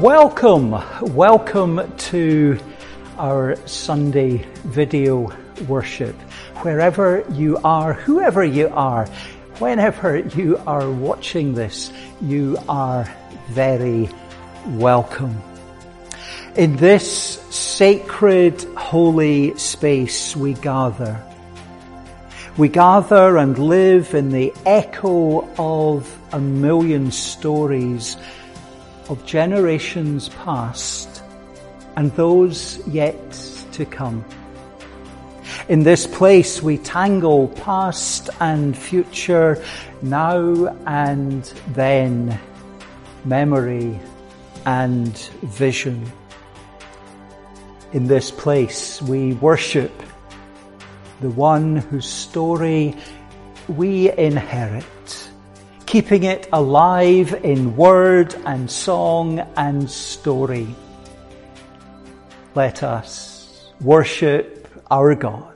Welcome, welcome to our Sunday video worship. Wherever you are, whoever you are, whenever you are watching this, you are very welcome. In this sacred, holy space we gather. We gather and live in the echo of a million stories of generations past and those yet to come. In this place we tangle past and future, now and then, memory and vision. In this place we worship the one whose story we inherit keeping it alive in word and song and story. Let us worship our God.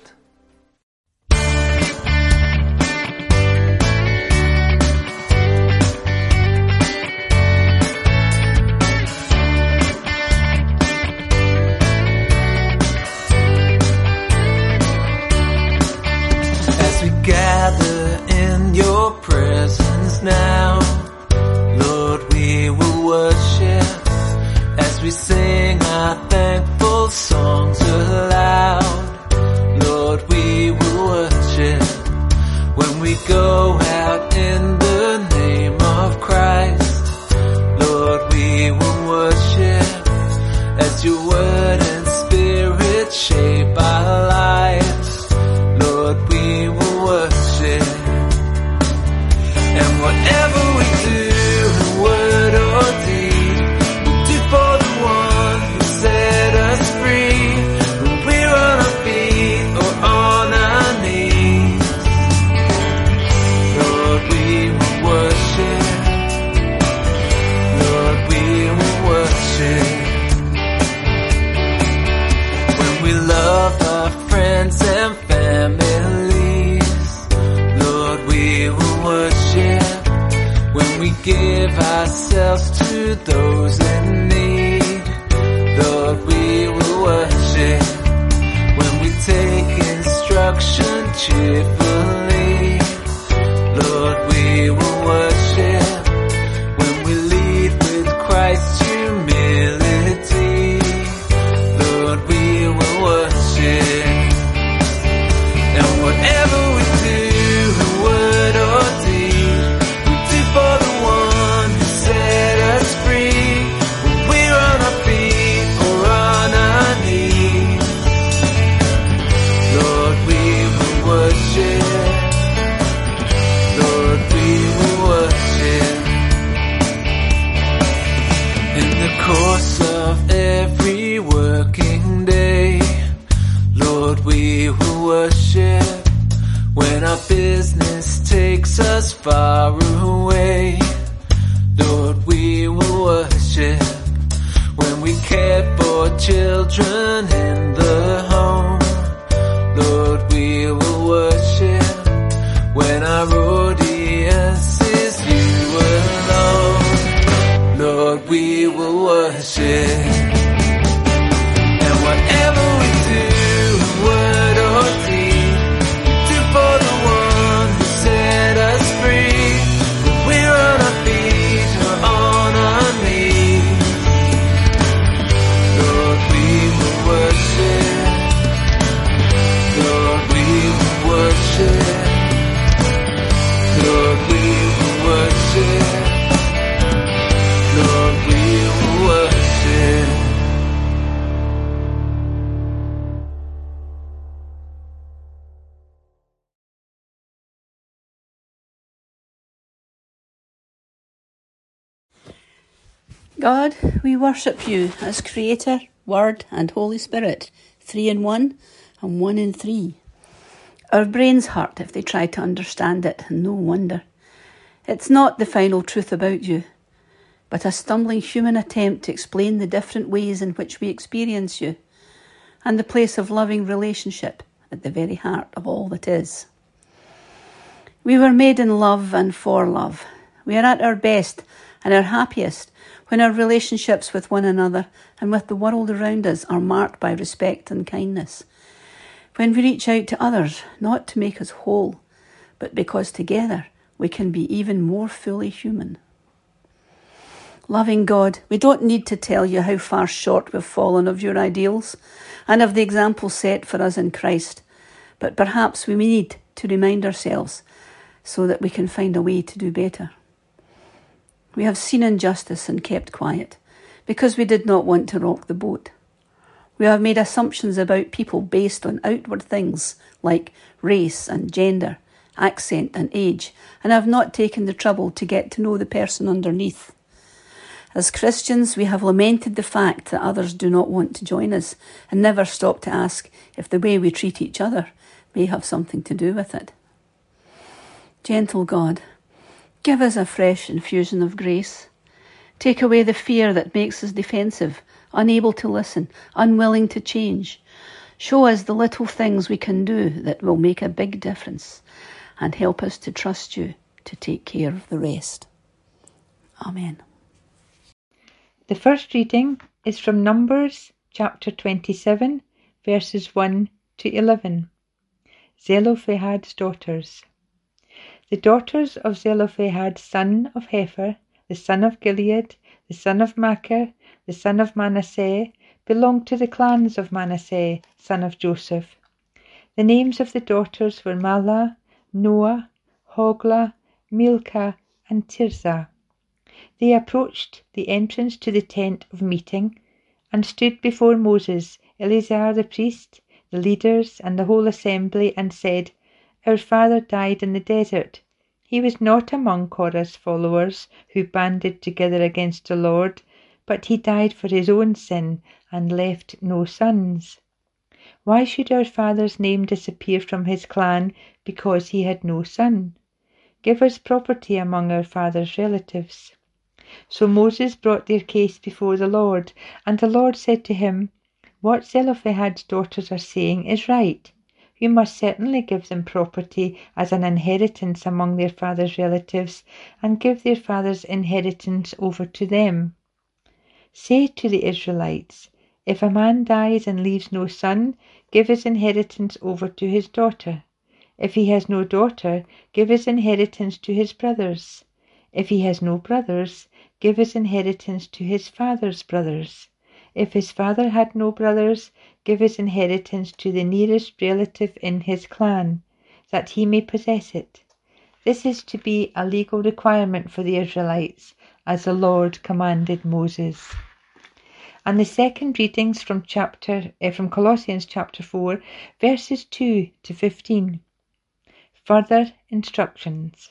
God, we worship you as Creator, Word, and Holy Spirit, three in one and one in three. Our brains hurt if they try to understand it, and no wonder. It's not the final truth about you, but a stumbling human attempt to explain the different ways in which we experience you, and the place of loving relationship at the very heart of all that is. We were made in love and for love. We are at our best and our happiest when our relationships with one another and with the world around us are marked by respect and kindness, when we reach out to others not to make us whole, but because together we can be even more fully human. Loving God, we don't need to tell you how far short we've fallen of your ideals and of the example set for us in Christ, but perhaps we need to remind ourselves so that we can find a way to do better. We have seen injustice and kept quiet because we did not want to rock the boat. We have made assumptions about people based on outward things like race and gender, accent and age, and have not taken the trouble to get to know the person underneath. As Christians, we have lamented the fact that others do not want to join us and never stop to ask if the way we treat each other may have something to do with it. Gentle God, give us a fresh infusion of grace. Take away the fear that makes us defensive, unable to listen, unwilling to change. Show us the little things we can do that will make a big difference and help us to trust you to take care of the rest. Amen. The first reading is from Numbers chapter 27, verses 1 to 11. Zelophehad's daughters. The daughters of Zelophehad, son of Hepher, the son of Gilead, the son of Machir, the son of Manasseh, belonged to the clans of Manasseh, son of Joseph. The names of the daughters were Mahlah, Noah, Hoglah, Milcah, and Tirzah. They approached the entrance to the tent of meeting and stood before Moses, Eleazar the priest, the leaders, and the whole assembly, and said, Our father died in the desert. He was not among Korah's followers who banded together against the Lord, but he died for his own sin and left no sons. Why should our father's name disappear from his clan because he had no son? Give us property among our father's relatives. So Moses brought their case before the Lord, and the Lord said to him, What Zelophehad's daughters are saying is right. You must certainly give them property as an inheritance among their father's relatives, and give their father's inheritance over to them. Say to the Israelites, If a man dies and leaves no son, give his inheritance over to his daughter. If he has no daughter, give his inheritance to his brothers. If he has no brothers, give his inheritance to his father's brothers. If his father had no brothers, give his inheritance to the nearest relative in his clan, that he may possess it. This is to be a legal requirement for the Israelites, as the Lord commanded Moses. And the second readings from chapter uh, from Colossians chapter 4 verses 2 to 15. Further instructions.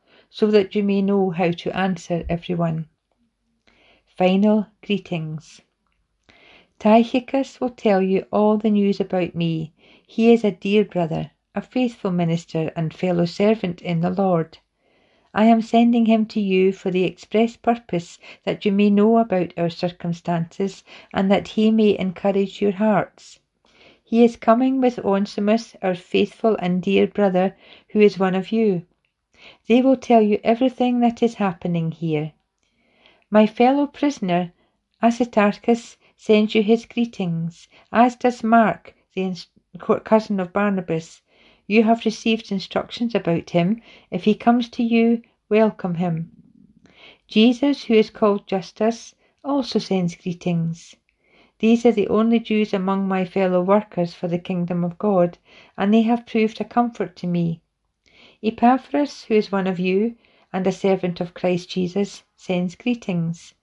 so that you may know how to answer everyone. Final greetings. Tychicus will tell you all the news about me. He is a dear brother, a faithful minister, and fellow servant in the Lord. I am sending him to you for the express purpose that you may know about our circumstances and that he may encourage your hearts. He is coming with Onesimus, our faithful and dear brother, who is one of you. They will tell you everything that is happening here. My fellow prisoner, Aristarchus, sends you his greetings, as does Mark, the cousin of Barnabas. You have received instructions about him. If he comes to you, welcome him. Jesus, who is called Justus, also sends greetings. These are the only Jews among my fellow workers for the kingdom of God, and they have proved a comfort to me. Epaphras, who is one of you and a servant of Christ Jesus, sends greetings.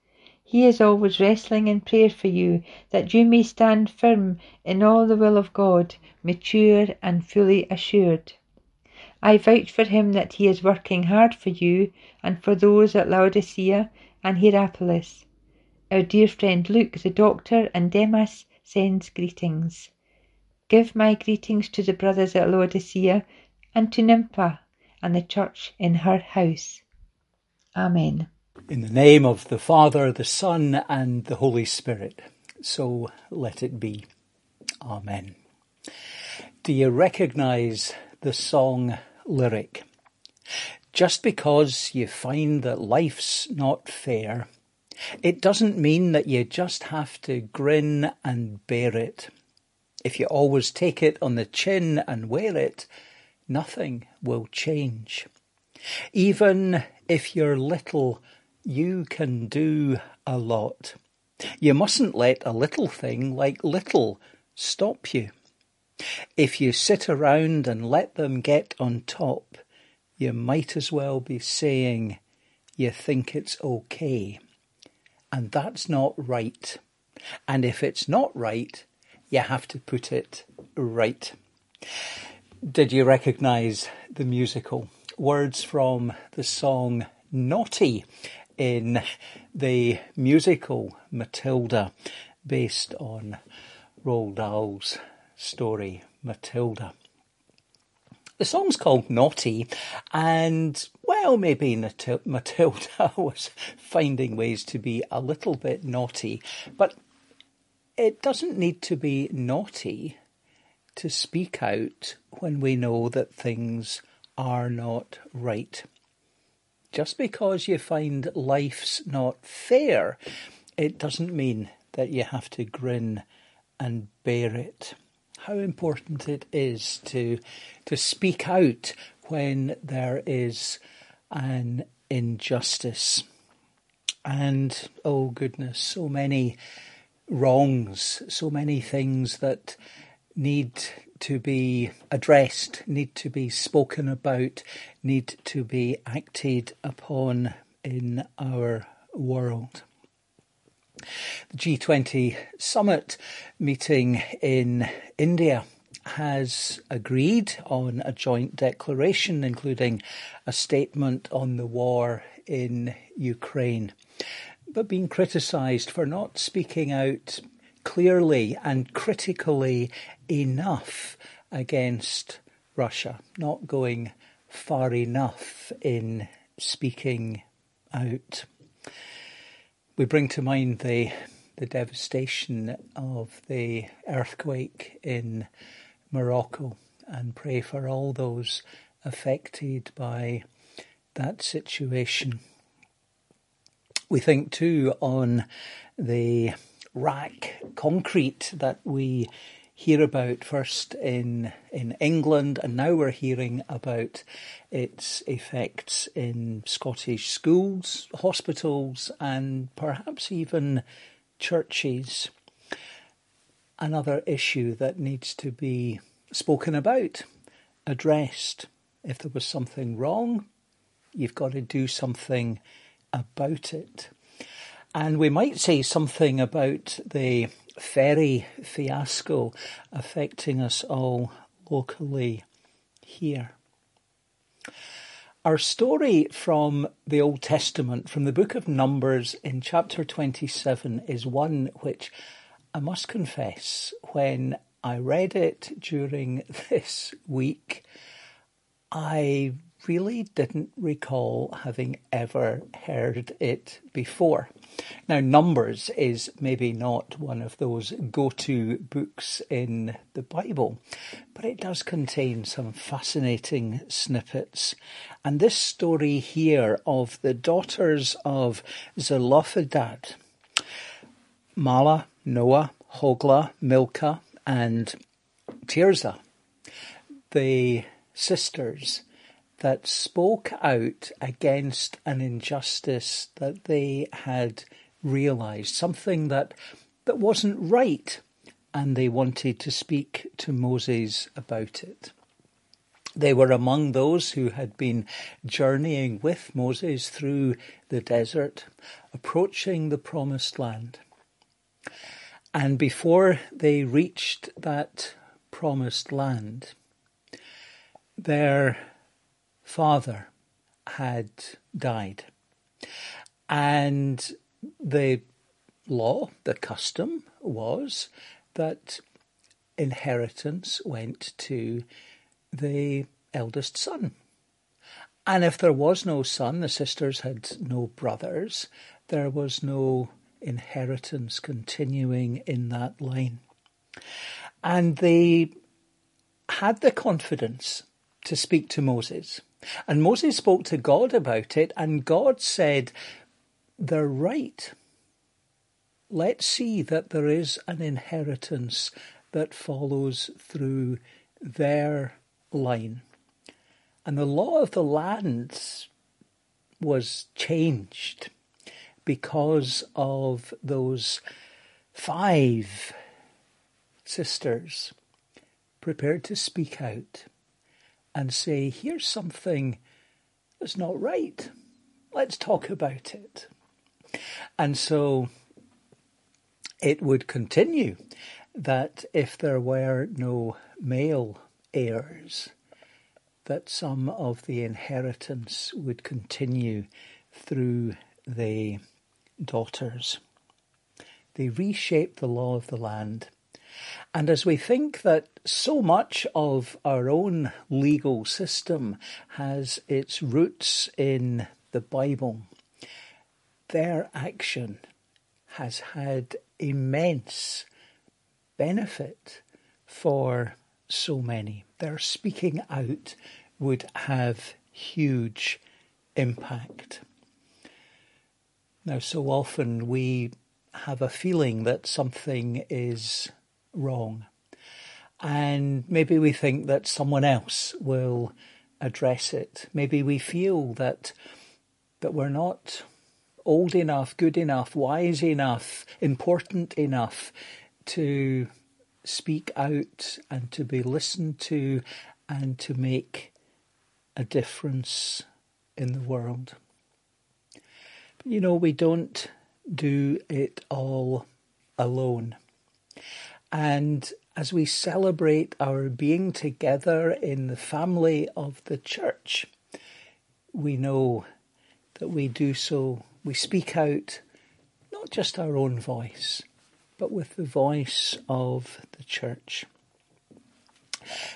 He is always wrestling in prayer for you, that you may stand firm in all the will of God, mature and fully assured. I vouch for him that he is working hard for you and for those at Laodicea and Hierapolis. Our dear friend Luke, the doctor, and Demas sends greetings. Give my greetings to the brothers at Laodicea and to Nympha and the church in her house. Amen. In the name of the Father, the Son, and the Holy Spirit. So let it be. Amen. Do you recognize the song lyric? Just because you find that life's not fair, it doesn't mean that you just have to grin and bear it. If you always take it on the chin and wear it, nothing will change. Even if you're little, you can do a lot. You mustn't let a little thing like little stop you. If you sit around and let them get on top, you might as well be saying you think it's okay. And that's not right. And if it's not right, you have to put it right. Did you recognise the musical? Words from the song Naughty in the musical Matilda, based on Roald Dahl's story Matilda. The song's called Naughty, and well, maybe Matilda was finding ways to be a little bit naughty, but it doesn't need to be naughty to speak out when we know that things are not right. Just because you find life's not fair, it doesn't mean that you have to grin and bear it. How important it is to to speak out when there is an injustice. And oh goodness, so many wrongs, so many things that need to be addressed, need to be spoken about, need to be acted upon in our world. The G20 summit meeting in India has agreed on a joint declaration, including a statement on the war in Ukraine but being criticised for not speaking out clearly and critically enough against Russia, not going far enough in speaking out. We bring to mind the the devastation of the earthquake in Morocco and pray for all those affected by that situation. We think too on the RAAC concrete that we hear about first in in England and now we're hearing about its effects in Scottish schools, hospitals and perhaps even churches. Another issue that needs to be spoken about, addressed. If there was something wrong, you've got to do something about it. And we might say something about the ferry fiasco affecting us all locally here. Our story from the Old Testament, from the book of Numbers in chapter 27, is one which I must confess, when I read it during this week, I really didn't recall having ever heard it before. Now, Numbers is maybe not one of those go to books in the Bible, but it does contain some fascinating snippets. And this story here of the daughters of Zelophehad, Mahlah, Noah, Hoglah, Milcah, and Tirzah, the sisters that spoke out against an injustice that they had realized, something that, that wasn't right, and they wanted to speak to Moses about it. They were among those who had been journeying with Moses through the desert, approaching the promised land. And before they reached that promised land, their father had died. And the law, the custom was that inheritance went to the eldest son. And if there was no son, the sisters had no brothers, there was no inheritance continuing in that line. And they had the confidence to speak to Moses. And Moses spoke to God about it, and God said, They're right. Let's see that there is an inheritance that follows through their line. And the law of the land was changed because of those five sisters prepared to speak out and say, here's something that's not right. Let's talk about it. And so it would continue that if there were no male heirs, that some of the inheritance would continue through the daughters. They reshaped the law of the land. And as we think that so much of our own legal system has its roots in the Bible, their action has had immense benefit for so many. Their speaking out would have huge impact. Now, so often we have a feeling that something is wrong, and maybe we think that someone else will address it. Maybe we feel that that we're not old enough, good enough, wise enough, important enough to speak out and to be listened to and to make a difference in the world. But you know, we don't do it all alone. And as we celebrate our being together in the family of the church, we know that we do so we speak out not just our own voice, but with the voice of the church.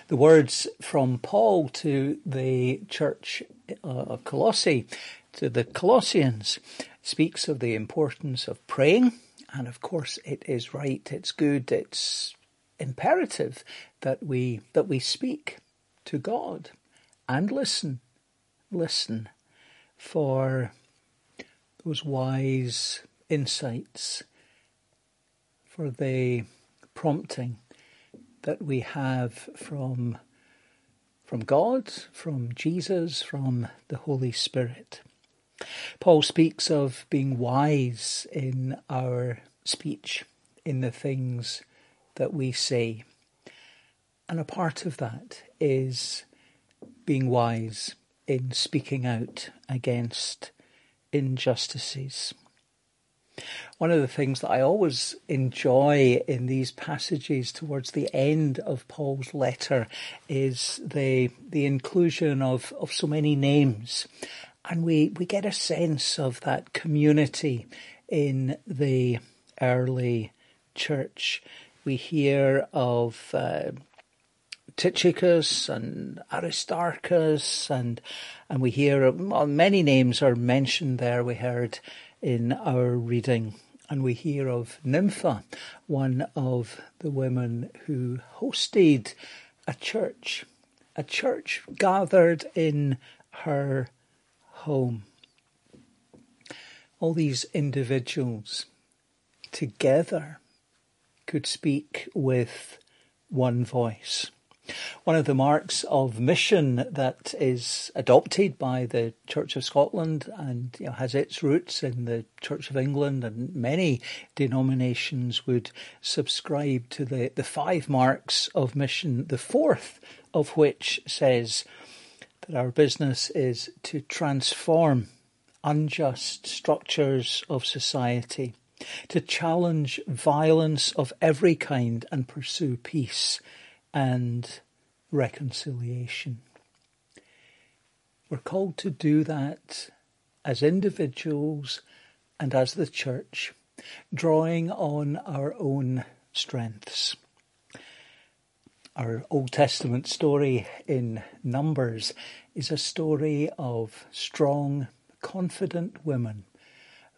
The words from Paul to the church uh, of Colossae, to the Colossians, speaks of the importance of praying. And of course, it is right, it's good, it's imperative that we, that we speak to God and listen, listen for those wise insights, for the prompting that we have from, from God, from Jesus, from the Holy Spirit. Paul speaks of being wise in our speech, in the things that we say. And a part of that is being wise in speaking out against injustices. One of the things that I always enjoy in these passages towards the end of Paul's letter is the the inclusion of, of so many names. And we, we get a sense of that community in the early church. We hear of uh, Tychicus and Aristarchus, and and we hear well, many names are mentioned there. We heard in our reading, and we hear of Nympha, one of the women who hosted a church, a church gathered in her home. All these individuals together could speak with one voice. One of the marks of mission that is adopted by the Church of Scotland and you know, has its roots in the Church of England and many denominations would subscribe to the, the five marks of mission, the fourth of which says that our business is to transform unjust structures of society, to challenge violence of every kind and pursue peace and reconciliation. We're called to do that as individuals and as the church drawing on our own strengths. Our Old Testament story in Numbers is a story of strong, confident women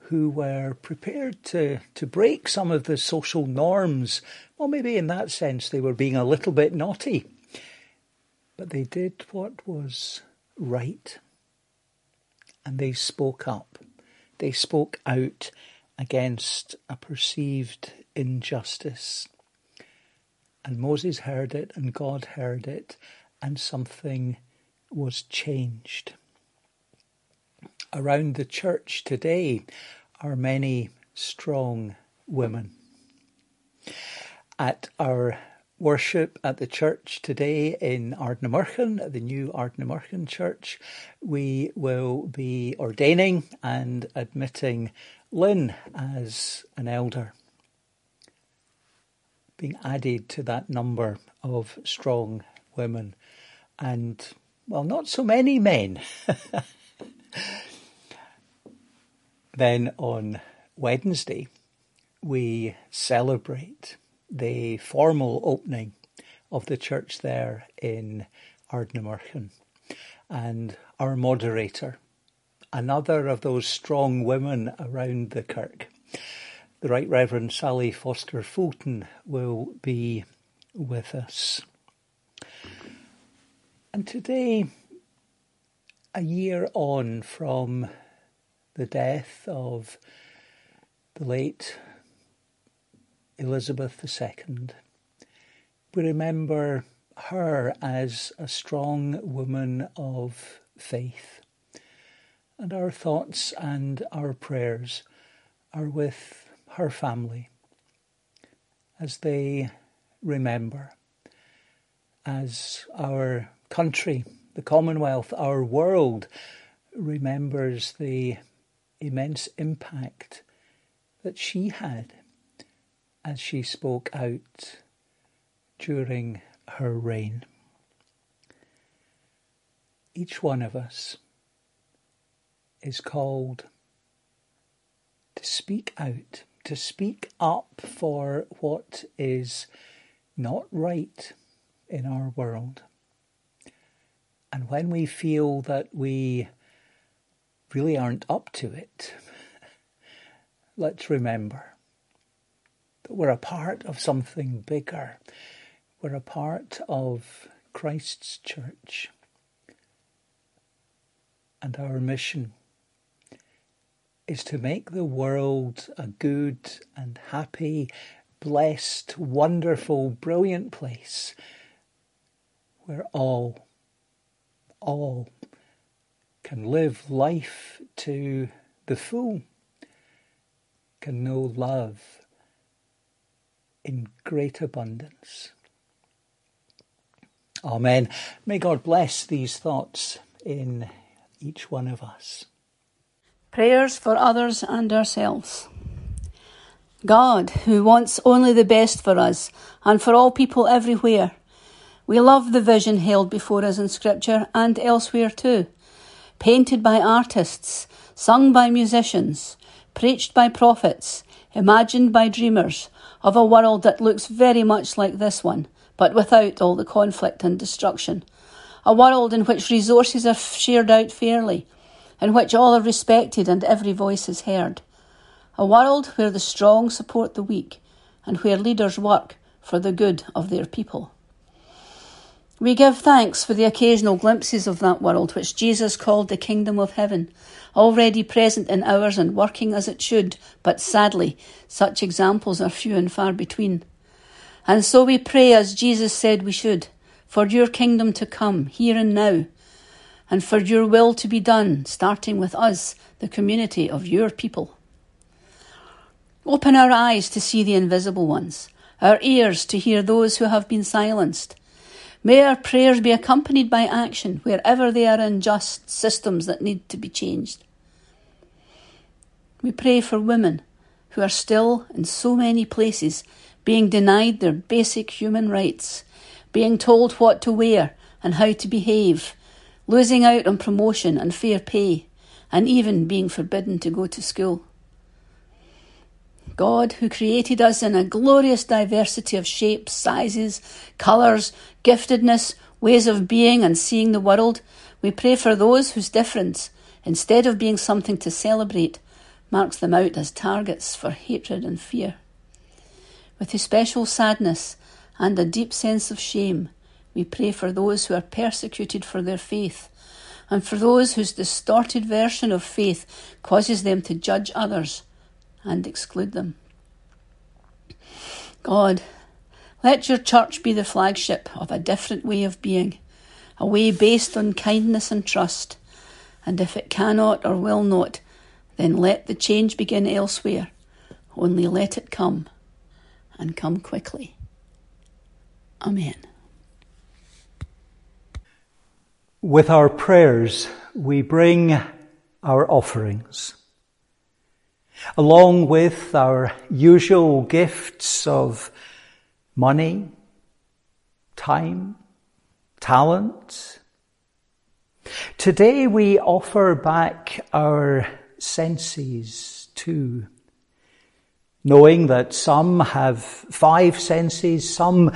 who were prepared to, to break some of the social norms. Well, maybe in that sense they were being a little bit naughty, but they did what was right. And they spoke up. They spoke out against a perceived injustice. And Moses heard it, and God heard it, and something was changed. Around the church today are many strong women. At our worship at the church today in Ardnamurchan, at the new Ardnamurchan church, we will be ordaining and admitting Lynn as an elder, being added to that number of strong women, and, well, not so many men. then on Wednesday, we celebrate the formal opening of the church there in Ardnamurchan. And our moderator, another of those strong women around the kirk, the Right Reverend Sally Foster Fulton, will be with us. And today, a year on from the death of the late Elizabeth II, we remember her as a strong woman of faith. And our thoughts and our prayers are with her family as they remember, as our country, the Commonwealth, our world remembers the immense impact that she had as she spoke out during her reign. Each one of us is called to speak out, to speak up for what is not right in our world. And when we feel that we really aren't up to it, let's remember that we're a part of something bigger. We're a part of Christ's church. And our mission is to make the world a good and happy, blessed, wonderful, brilliant place where all, all can live life to the full, can know love in great abundance. Amen. May God bless these thoughts in each one of us. Prayers for others and ourselves. God, who wants only the best for us and for all people everywhere, we love the vision held before us in Scripture and elsewhere too, painted by artists, sung by musicians, preached by prophets, imagined by dreamers, of a world that looks very much like this one, but without all the conflict and destruction. A world in which resources are shared out fairly, in which all are respected and every voice is heard. A world where the strong support the weak and where leaders work for the good of their people. We give thanks for the occasional glimpses of that world which Jesus called the kingdom of heaven, already present in ours and working as it should, but sadly, such examples are few and far between. And so we pray as Jesus said we should, for your kingdom to come here and now, and for your will to be done, starting with us, the community of your people. Open our eyes to see the invisible ones, our ears to hear those who have been silenced. May our prayers be accompanied by action wherever there are unjust systems that need to be changed. We pray for women who are still, in so many places, being denied their basic human rights, being told what to wear and how to behave, losing out on promotion and fair pay, and even being forbidden to go to school. God, who created us in a glorious diversity of shapes, sizes, colours, giftedness, ways of being and seeing the world, we pray for those whose difference, instead of being something to celebrate, marks them out as targets for hatred and fear. With especial sadness and a deep sense of shame, we pray for those who are persecuted for their faith, and for those whose distorted version of faith causes them to judge others and exclude them. God, let your church be the flagship of a different way of being, a way based on kindness and trust. And if it cannot or will not, then let the change begin elsewhere. Only let it come, and come quickly. Amen. With our prayers, we bring our offerings, along with our usual gifts of money, time, talent. Today we offer back our senses too, knowing that some have five senses, some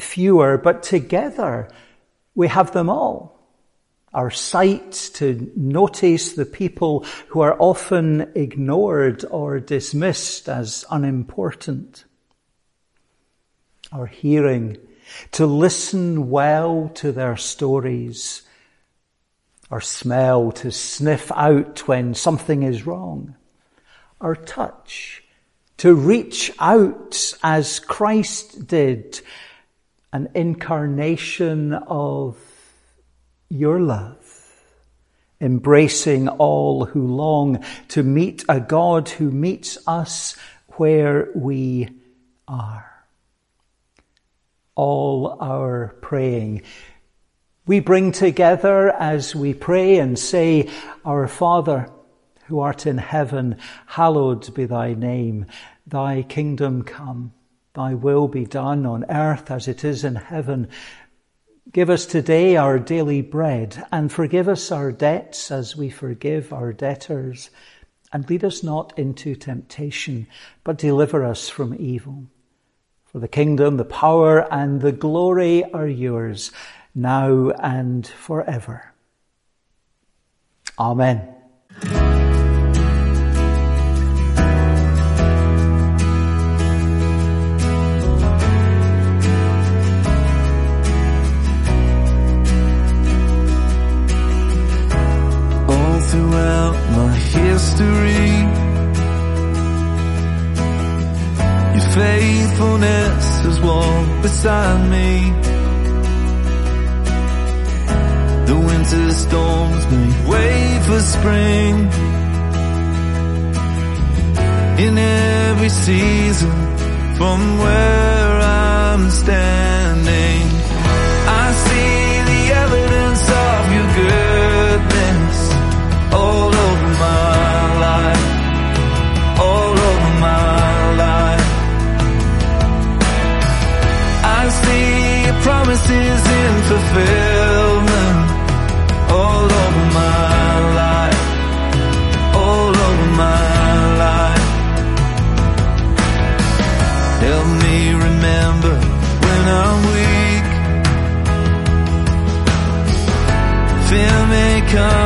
fewer, but together we have them all our sight to notice the people who are often ignored or dismissed as unimportant. Our hearing to listen well to their stories. Our smell to sniff out when something is wrong. Our touch to reach out as Christ did, an incarnation of your love, embracing all who long to meet a God who meets us where we are. All our praying we bring together as we pray and say, Our Father, who art in heaven, hallowed be thy name. Thy kingdom come, thy will be done on earth as it is in heaven. Give us today our daily bread and forgive us our debts as we forgive our debtors. And lead us not into temptation, but deliver us from evil. For the kingdom, the power, and the glory are yours, now and forever. Amen. History. Your faithfulness has walked beside me. The winter storms make way for spring. In every season, from where I'm standing, I see the evidence promises in fulfillment all over my life, all over my life. Help me remember when I'm weak. Fear may come,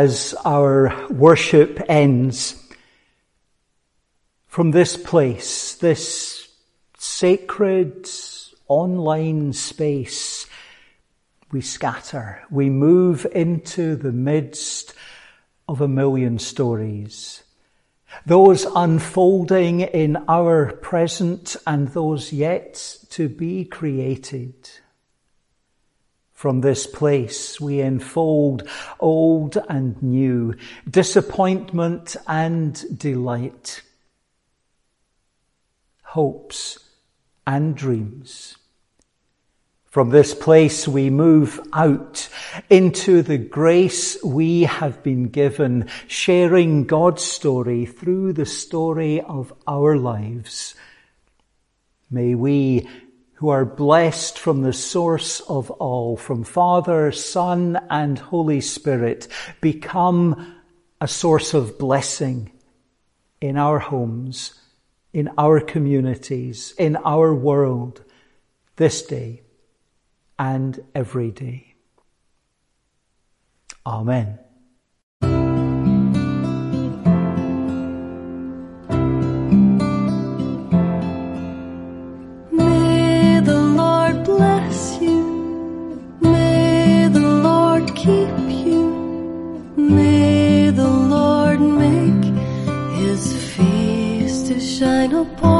As our worship ends, from this place, this sacred online space, we scatter. We move into the midst of a million stories. Those unfolding in our present and those yet to be created. From this place we enfold old and new, disappointment and delight, hopes and dreams. From this place we move out into the grace we have been given, sharing God's story through the story of our lives. May we, who are blessed from the source of all, from Father, Son, and Holy Spirit, become a source of blessing in our homes, in our communities, in our world, this day and every day. Amen. upon